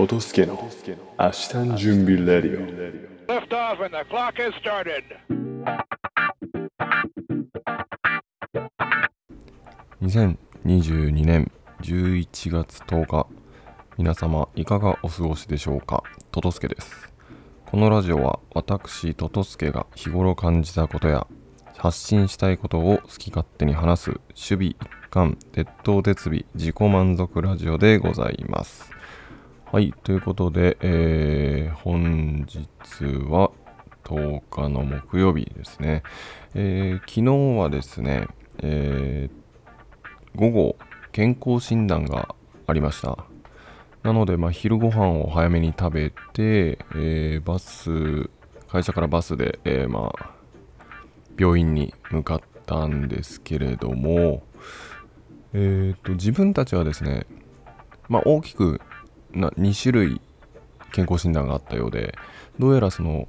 トトスケの明日の準備レディオ Lift off and the clock has started. 2022年11月10日皆様いかがお過ごしでしょうかトトスケですこのラジオは私トトスケが日頃感じたことや発信したいことを好き勝手に話す守備一貫鉄頭鉄尾自己満足ラジオでございますはいということで、えー本日は10日の木曜日ですね、えー昨日はですね、えー午後健康診断がありました。なので、まあ、昼ご飯を早めに食べて、えーバス会社からバスで、えーまあ、病院に向かったんですけれども、えー、と自分たちはですね、まあ、大きくな2種類健康診断があったようでどうやらその、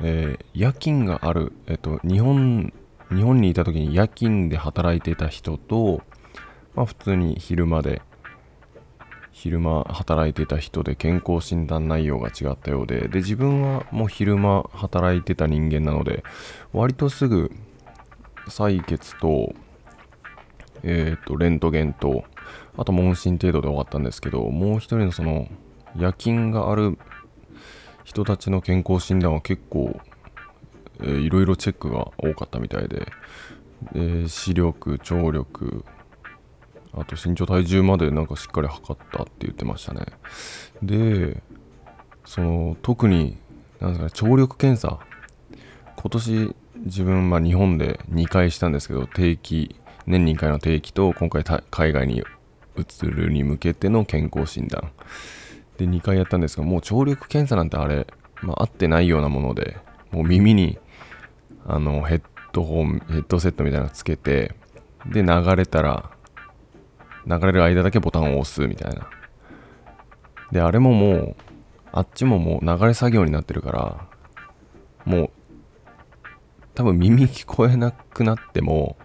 えー夜勤がある、えっと日本日本にいた時に夜勤で働いてた人と、まあ、普通に昼間で昼間働いてた人で健康診断内容が違ったようでで自分はもう昼間働いてた人間なので割とすぐ採血と,、えー、とレントゲンとあと問診程度で終わったんですけどもう一人のその夜勤がある人たちの健康診断は結構、えーいろいろチェックが多かったみたいで、えー視力聴力あと身長体重までなんかしっかり測ったって言ってましたね。でその特になんですかね聴力検査今年自分まあ日本で2回したんですけど定期年に1回の定期と今回海外に移るに向けての健康診断。で2回やったんですがもう聴力検査なんてあれ、まあ、合ってないようなものでもう耳にあのヘッドホンヘッドセットみたいなのつけてで流れたら流れる間だけボタンを押すみたいな。であれももうあっちももう流れ作業になってるからもう多分耳聞こえなくなっても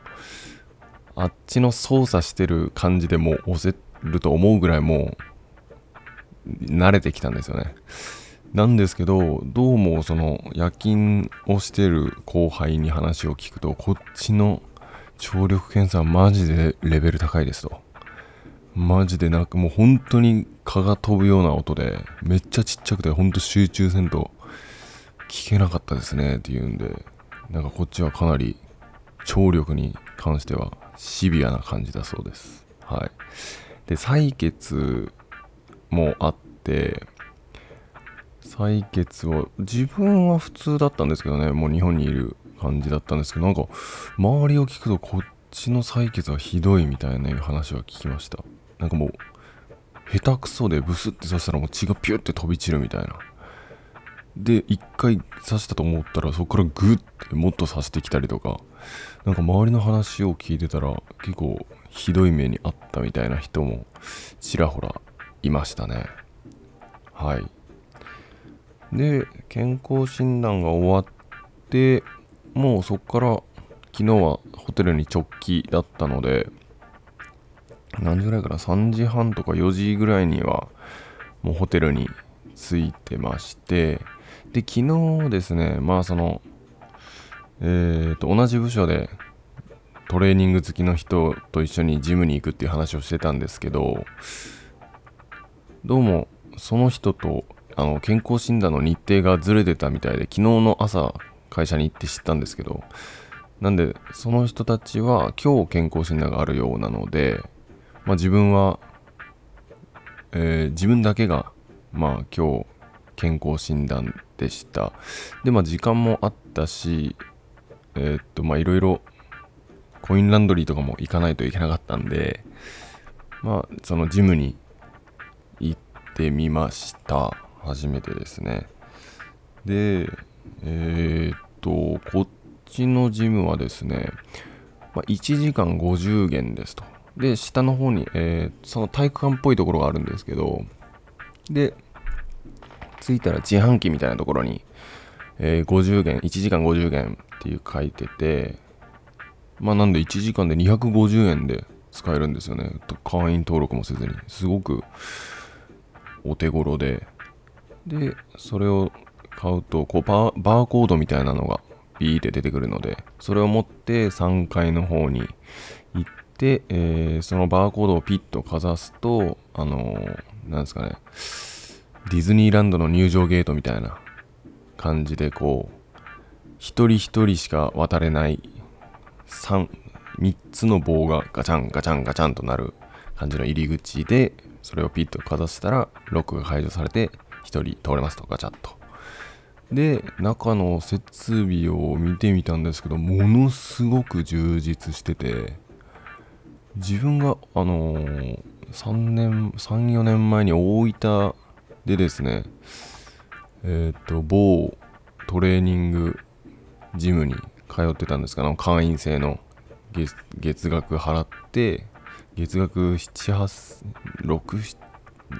あっちの操作してる感じでもう押せると思うぐらいもう慣れてきたんですよね。なんですけどどうもその夜勤をしてる後輩に話を聞くとこっちの聴力検査はマジでレベル高いですと。マジでなんかもう本当に蚊が飛ぶような音でめっちゃちっちゃくて本当集中せんと聞けなかったですねっていうんでなんかこっちはかなり聴力に関してはシビアな感じだそうです。はい。で採血もあって採血は自分は普通だったんですけどねもう日本にいる感じだったんですけどなんか周りを聞くとこっちの採血はひどいみたいな話は聞きました。なんかもう下手くそでブスって刺したらもう血がピュッて飛び散るみたいな。で一回刺したと思ったらそこからグッてもっと刺してきたりとか。なんか周りの話を聞いてたら結構ひどい目にあったみたいな人もちらほらいましたね。はい。で健康診断が終わってもうそこから昨日はホテルに直帰だったので何時ぐらいかな？3時半とか4時ぐらいにはもうホテルに着いてましてで昨日ですねまあそのえー、と同じ部署でトレーニング好きの人と一緒にジムに行くっていう話をしてたんですけどどうもその人とあの健康診断の日程がずれてたみたいで昨日の朝会社に行って知ったんですけどなんでその人たちは今日健康診断があるようなので、まあ、自分は、えー自分だけがまあ今日健康診断でした。でまあ時間もあったしえーっとまあいろいろコインランドリーとかも行かないといけなかったんでまあそのジムに行ってみました。初めてですね。でえーっとこっちのジムはですね、まあ、1時間50元ですと。で下の方に、えーその体育館っぽいところがあるんですけどで着いたら自販機みたいなところに、えー50元1時間50元っていう書いててまあなんで1時間で250円で使えるんですよね。会員登録もせずに。すごくお手頃で。でそれを買うとこうバーバーコードみたいなのがビーって出てくるのでそれを持って3階の方に行って、えーそのバーコードをピッとかざすとあのーなんですかねディズニーランドの入場ゲートみたいな感じでこう一人一人しか渡れない 3, 3つの棒がガチャンガチャンガチャンとなる感じの入り口でそれをピッとかざしたらロックが解除されて1人通れますとガチャッと。で中の設備を見てみたんですけどものすごく充実してて自分があのー3年34年前に大分でですねえっ、と某トレーニングジムに通ってたんですか？ね会員制の月月額払って月額786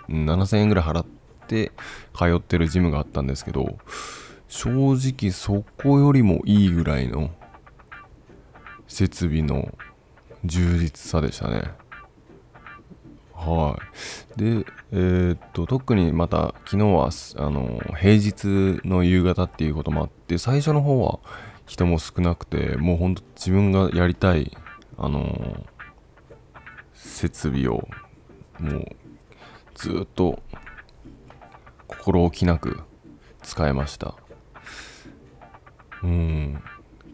7000円ぐらい払って通ってるジムがあったんですけど正直そこよりもいいぐらいの設備の充実さでしたね。はい。でえーっと特にまた昨日はあの平日の夕方っていうこともあって最初の方は人も少なくてもうほんと自分がやりたいあの設備をもうずっと心置きなく使えました。うん。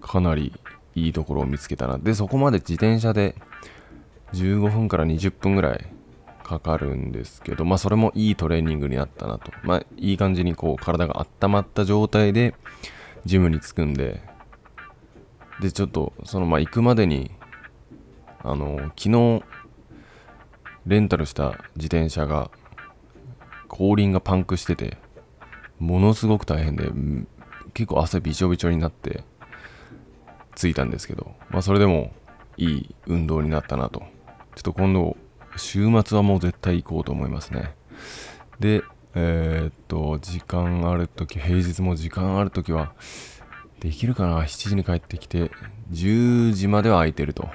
かなりいいところを見つけたな。でそこまで自転車で15分から20分ぐらいかかるんですけどまあそれもいいトレーニングになったなと。まあいい感じにこう体が温まった状態でジムに着くんででちょっとそのま行くまでにあの昨日レンタルした自転車が後輪がパンクしててものすごく大変で結構汗びちょびちょになって着いたんですけどまあそれでもいい運動になったなと。ちょっと今度週末はもう絶対行こうと思いますね。でえーっと時間ある時平日も時間ある時はできるかな？7時に帰ってきて10時までは空いてると。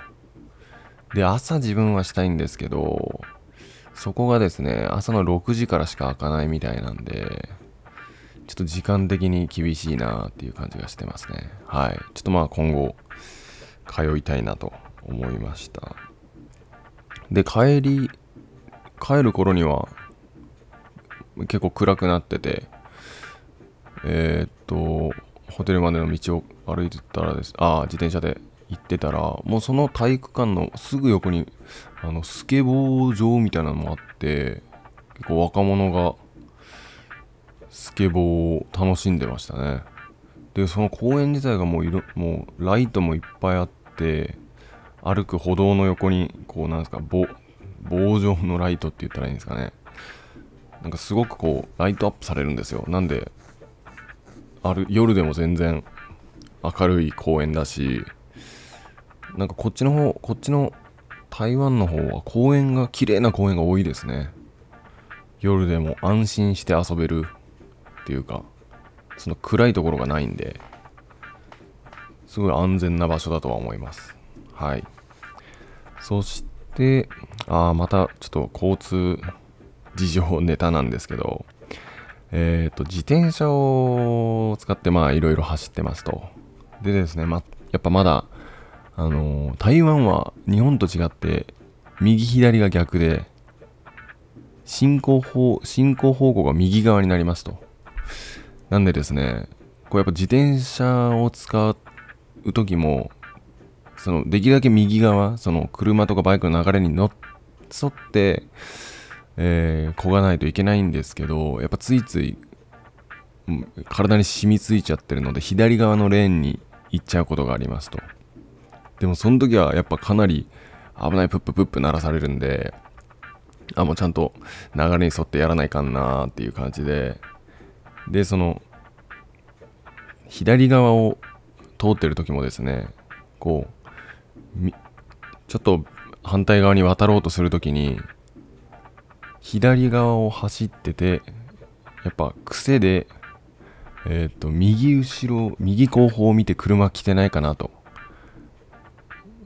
で朝自分はしたいんですけどそこがですね朝の6時からしか開かないみたいなんでちょっと時間的に厳しいなっていう感じがしてますね。はい。ちょっとまあ今後通いたいなと思いました。で帰り帰る頃には結構暗くなっててえーっとホテルまでの道を歩いてたらですああ自転車で行ってたらもうその体育館のすぐ横にあのスケボー場みたいなのもあって結構若者がスケボーを楽しんでましたね。でその公園自体がもういろもうライトもいっぱいあって歩く歩道の横にこうなんですか棒棒状のライトって言ったらいいんですかね。なんかすごくこうライトアップされるんですよ。なんである夜でも全然明るい公園だしなんかこっちの方こっちの台湾の方は公園が綺麗な公園が多いですね。夜でも安心して遊べるっていうかその暗いところがないんですごい安全な場所だとは思います。はい。そしてああまたちょっと交通事情ネタなんですけどえっ、と自転車を使ってまあいろいろ走ってますと。でですね、ま、やっぱまだあのー台湾は日本と違って右左が逆で進行方進行方向が右側になりますと。なんでですねこうやっぱ自転車を使う時もそのできるだけ右側その車とかバイクの流れにのっ沿ってえー、漕がないといけないんですけどやっぱついつい体に染みついちゃってるので左側のレーンに行っちゃうことがありますと。でもその時はやっぱかなり危ないプッププップ鳴らされるんであもうちゃんと流れに沿ってやらないかんなーっていう感じで。でその左側を通ってる時もですねこうちょっと反対側に渡ろうとする時に左側を走っててやっぱ癖でえっ、と右後ろ右後方を見て車来てないかなと。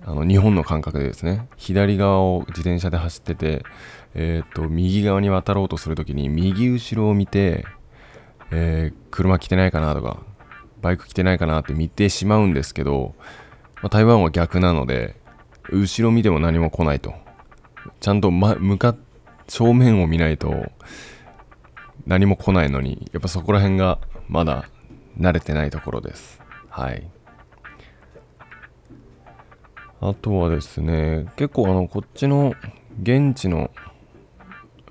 あの日本の感覚でですね。左側を自転車で走ってて、えー、と右側に渡ろうとするときに右後ろを見て、えー車来てないかなとかバイク来てないかなって見てしまうんですけど、まあ、台湾は逆なので後ろ見ても何も来ないと。ちゃんと、ま、向かっ正面を見ないと何も来ないのにやっぱそこら辺がまだ慣れてないところです。はい。あとはですね結構あのこっちの現地の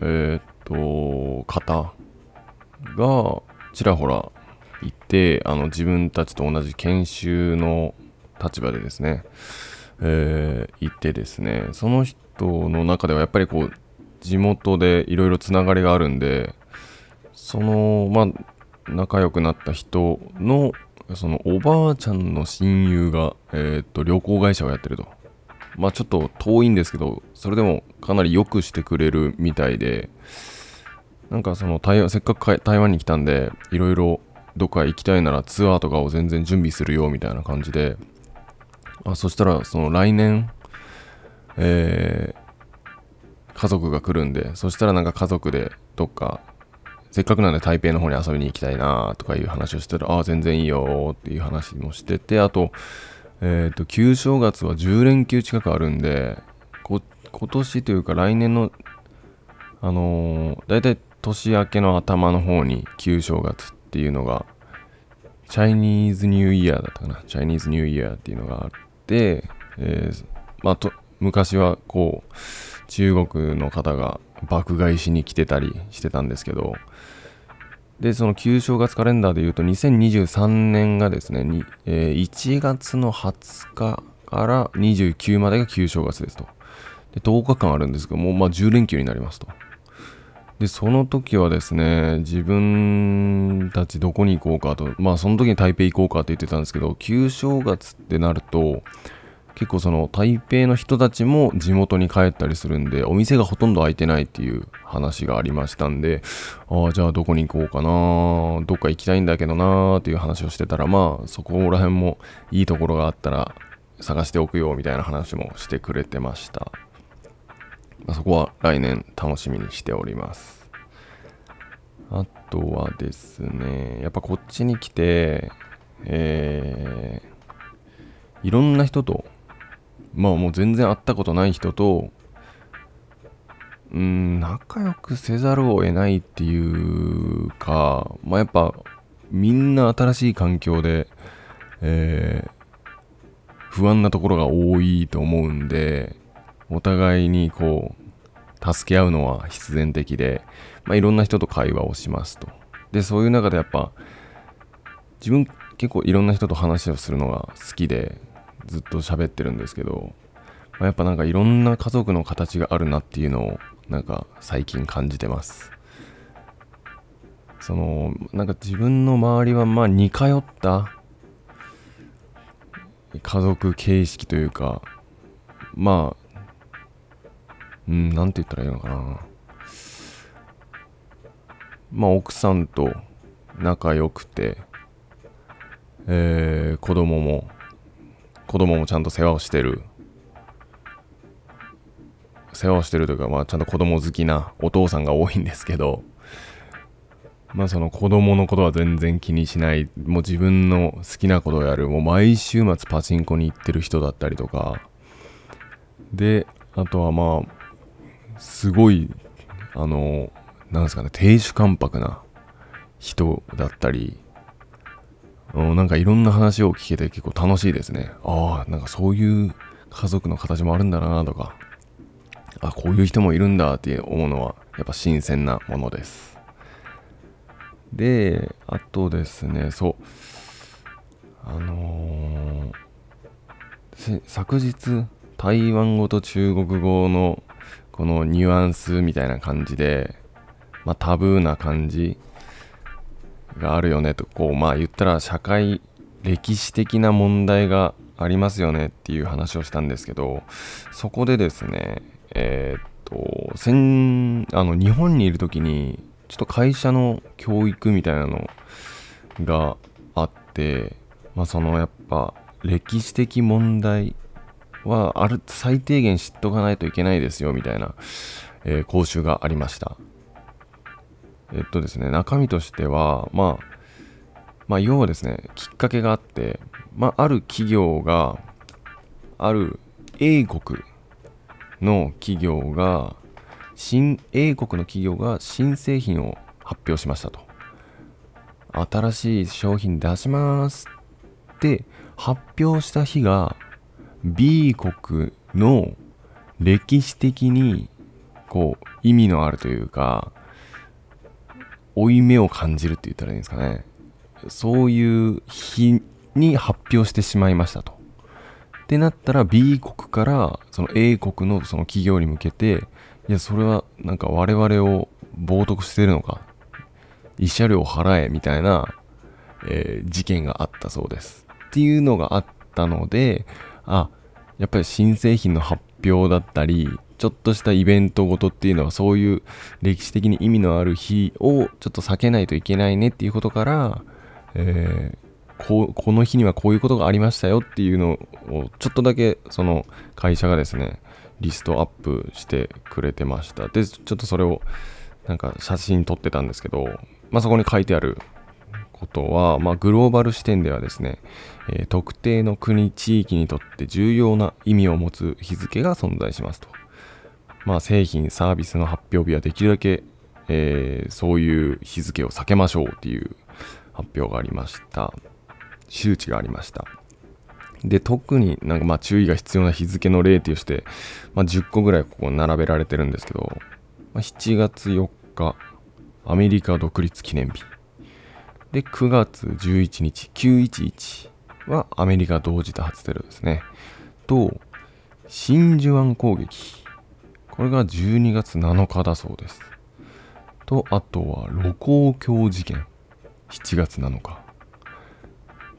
えーっと方がちらほらいてあの自分たちと同じ研修の立場でですね、えーいてですねその人の中ではやっぱりこう地元でいろいろつながりがあるんでそのまあ仲良くなった人のそのおばあちゃんの親友が、えーっと旅行会社をやってると。まあちょっと遠いんですけどそれでもかなり良くしてくれるみたいでなんかその台湾せっかく台湾に来たんでいろいろどっか行きたいならツアーとかを全然準備するよみたいな感じであそしたらその来年えー家族が来るんでそしたらなんか家族でどっかせっかくなんで台北の方に遊びに行きたいなとかいう話をしてたらああ全然いいよっていう話もしててあとえっ、と旧正月は10連休近くあるんでこ今年というか来年のあのー、大体年明けの頭の方に旧正月っていうのがチャイニーズニューイヤーだったかな。チャイニーズニューイヤーっていうのがあって、えーまあと昔はこう中国の方が爆買いしに来てたりしてたんですけどでその旧正月カレンダーでいうと2023年がですねに、えー1月の20日から29までが旧正月ですと。で10日間あるんですけどもうまあ10連休になりますと。でその時はですね自分たちどこに行こうかと。まあその時に台北行こうかって言ってたんですけど旧正月ってなると結構その台北の人たちも地元に帰ったりするんでお店がほとんど開いてないっていう話がありましたんでああじゃあどこに行こうかなどっか行きたいんだけどなっていう話をしてたらまあそこら辺もいいところがあったら探しておくよみたいな話もしてくれてました、まあ、そこは来年楽しみにしております。あとはですねやっぱこっちに来てえーいろんな人とまあもう全然会ったことない人とうーん仲良くせざるを得ないっていうかまあやっぱみんな新しい環境で、えー不安なところが多いと思うんでお互いにこう助け合うのは必然的で、まあ、いろんな人と会話をしますと。でそういう中でやっぱ自分結構いろんな人と話をするのが好きでずっと喋ってるんですけど、まあやっぱなんかいろんな家族の形があるなっていうのをなんか最近感じてます。そのなんか自分の周りはまあ似通った家族形式というかまあうんなんて言ったらいいのかな。まあ奥さんと仲良くてえー子供も子供もちゃんと世話をしてる。世話をしてるというか、まあ、ちゃんと子供好きなお父さんが多いんですけどまあその子供のことは全然気にしない。もう自分の好きなことをやる。もう毎週末パチンコに行ってる人だったりとか。であとはまあすごいあのなんですかね亭主関白な人だったりなんかいろんな話を聞けて結構楽しいですね。ああ、なんかそういう家族の形もあるんだなとか、あこういう人もいるんだって思うのはやっぱ新鮮なものです。で、あとですね、そう、あのー昨日台湾語と中国語のこのニュアンスみたいな感じで、まあ、タブーな感じがあるよねとこうまあ言ったら社会歴史的な問題がありますよねっていう話をしたんですけどそこでですねえーっと先あの日本にいる時にちょっと会社の教育みたいなのがあってまあそのやっぱ歴史的問題はある最低限知っとかないといけないですよみたいな、えー講習がありました。えっとですね中身としてはまあまあ要はですねきっかけがあって、まあ、ある企業がある英国の企業が新英国の企業が新製品を発表しましたと。新しい商品出しますって発表した日が B 国の歴史的にこう意味のあるというか負い目を感じるって言ったらいいんですかね。そういう日に発表してしまいましたと。ってなったら B 国からその A 国のその企業に向けていやそれはなんか我々を冒涜してるのか。慰謝料払えみたいな、えー事件があったそうです。っていうのがあったのであやっぱり新製品の発表だったりちょっとしたイベントごとっていうのはそういう歴史的に意味のある日をちょっと避けないといけないねっていうことから、えーここの日にはこういうことがありましたよっていうのをちょっとだけその会社がですねリストアップしてくれてました。でちょっとそれをなんか写真撮ってたんですけど、まあ、そこに書いてあることは、まあ、グローバル視点ではですね、えー特定の国地域にとって重要な意味を持つ日付が存在しますと、まあ、製品サービスの発表日はできるだけ、えーそういう日付を避けましょうっていう発表がありました。周知がありました。で特になんかまあ注意が必要な日付の例として、まあ、10個ぐらいここ並べられてるんですけど、まあ、7月4日アメリカ独立記念日。で9月11日911はアメリカ同時多発テロですね。と真珠湾攻撃。これが12月7日だそうです。とあとは盧溝橋事件。7月7日。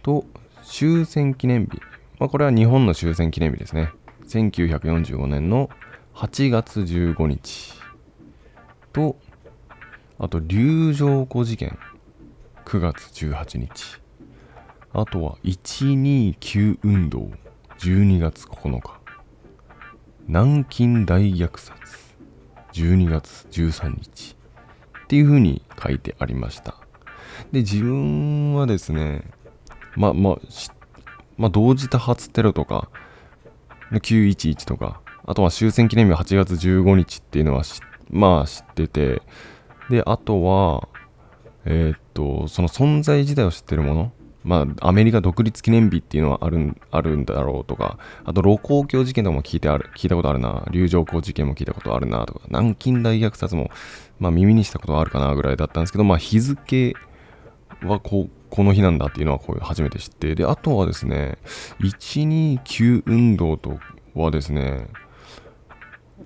と終戦記念日、まあ、これは日本の終戦記念日ですね。1945年の8月15日。とあと龍城湖事件。9月18日。あとは129運動。12月9日。南京大虐殺。12月13日。っていう風に書いてありました。で自分はですねまあまあまあ同時多発テロとか911とかあとは終戦記念日8月15日っていうのはまあ知っててであとはえーっとその存在自体を知ってるもの。まあアメリカ独立記念日っていうのはあるんあるんだろうとかあと盧溝橋事件とかも聞いてある聞いたことあるな。龍城湖事件も聞いたことあるなとか南京大虐殺もまあ耳にしたことあるかなぐらいだったんですけどまあ日付はこうこの日なんだっていうのはこう初めて知ってであとはですね129運動とはですね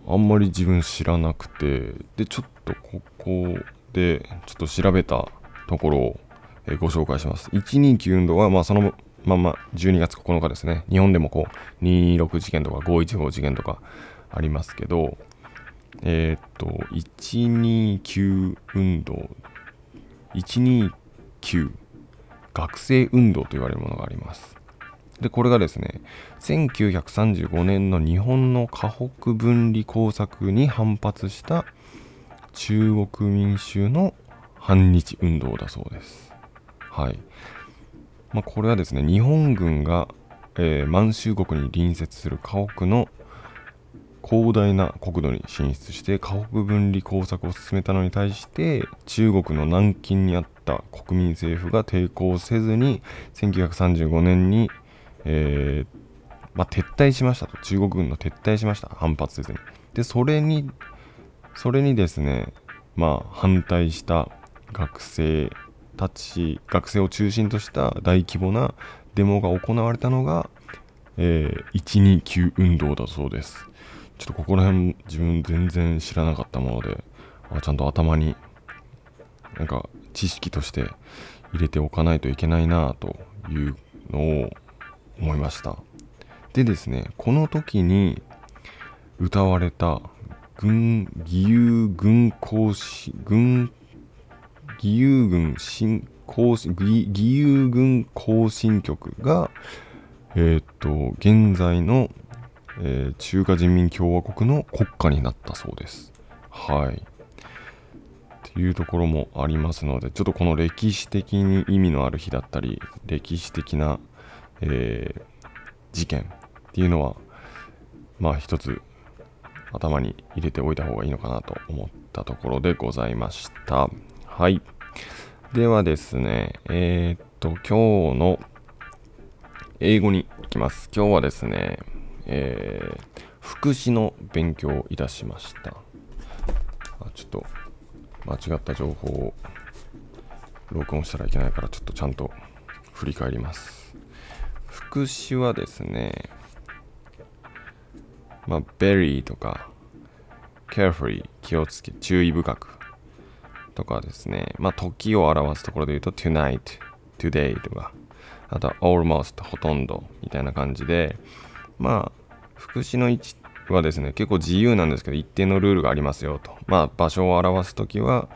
あんまり自分知らなくてでちょっとここでちょっと調べたところをえご紹介します。129運動はまあそのまんま12月9日ですね。日本でもこう26事件とか515事件とかありますけどえーっと129運動129学生運動と言われるものがあります。でこれがですね1935年の日本の河北分離工作に反発した中国民衆の反日運動だそうです。はい、まあ、これはですね日本軍が、えー満州国に隣接する河北の広大な国土に進出して河北分離工作を進めたのに対して中国の南京にあった国民政府が抵抗せずに1935年に、えーまあ、撤退しましたと。中国軍の撤退しました。反発せずに。でそれにそれにですねまあ反対した学生たち学生を中心とした大規模なデモが行われたのが、えー129運動だそうです。ちょっとここら辺自分全然知らなかったものであちゃんと頭になんか知識として入れておかないといけないなというのを思いました。でですねこの時に歌われた軍義勇軍行進軍義勇軍新行進義勇軍行進曲がえーっと現在の、えー中華人民共和国の国家になったそうです。はい。っていうところもありますので、ちょっとこの歴史的に意味のある日だったり、歴史的な、えー事件っていうのは、まあ一つ頭に入れておいた方がいいのかなと思ったところでございました。はい。ではですね、えーっと、今日の英語に行きます。今日はですね、えー副詞の勉強をいたしました。あちょっと間違った情報を録音したらいけないから、ちょっとちゃんと振り返ります。副詞はですね、まあ、very とか、carefully 気をつけ、注意深くとかですね、まあ、時を表すところで言うと tonight、today とか、あとは almost ほとんどみたいな感じで、まあ、副詞の位置はですね、結構自由なんですけど、一定のルールがありますよと。まあ、場所を表すときは、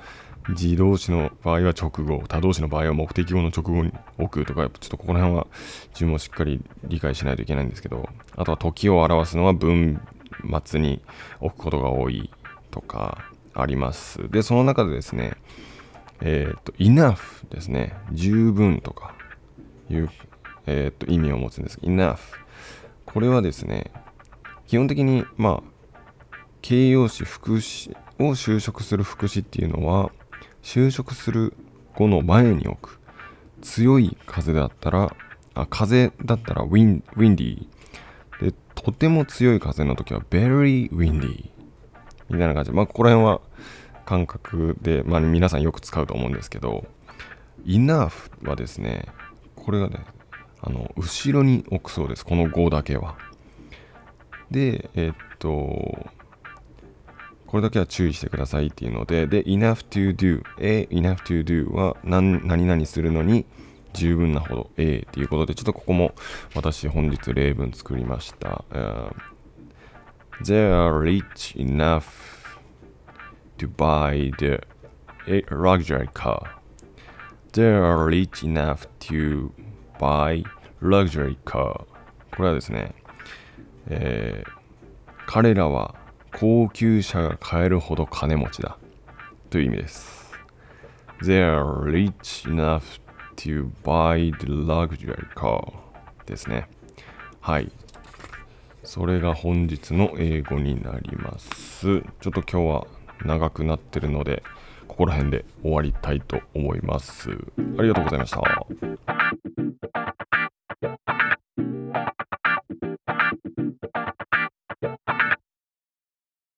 自動詞の場合は直語、他動詞の場合は目的語の直後に置くとか、やっぱちょっとここら辺は自分もしっかり理解しないといけないんですけど、あとは時を表すのは文末に置くことが多いとか。あります。で、その中でですね、えっ、と、enough ですね、十分とかいう、えっ、と、意味を持つんですけど。enough。これはですね、基本的に、まあ、形容詞、副詞を修飾する副詞っていうのは、修飾する語の前に置く。強い風だったら、あ風だったら wind, windy。で、とても強い風の時は very windy。みたいな感じで、まあ、ここら辺は感覚で、まあ、皆さんよく使うと思うんですけど、enough はですね、これがね、あの、後ろに置くそうです。この語だけは。で、えっと、これだけは注意してくださいっていうので、で、enough to do、a enough to do は何何々するのに十分なほど a っていうことで、ちょっとここも私本日例文作りました。Uh, They are rich enough to buy the a luxury car. They are rich enough to buy luxury car. これはですね、えー彼らは高級車が買えるほど金持ちだという意味です。They are rich enough to buy the luxury car ですね。はい。それが本日の英語になります。ちょっと今日は長くなってるので、ここら辺で終わりたいと思います。ありがとうございました。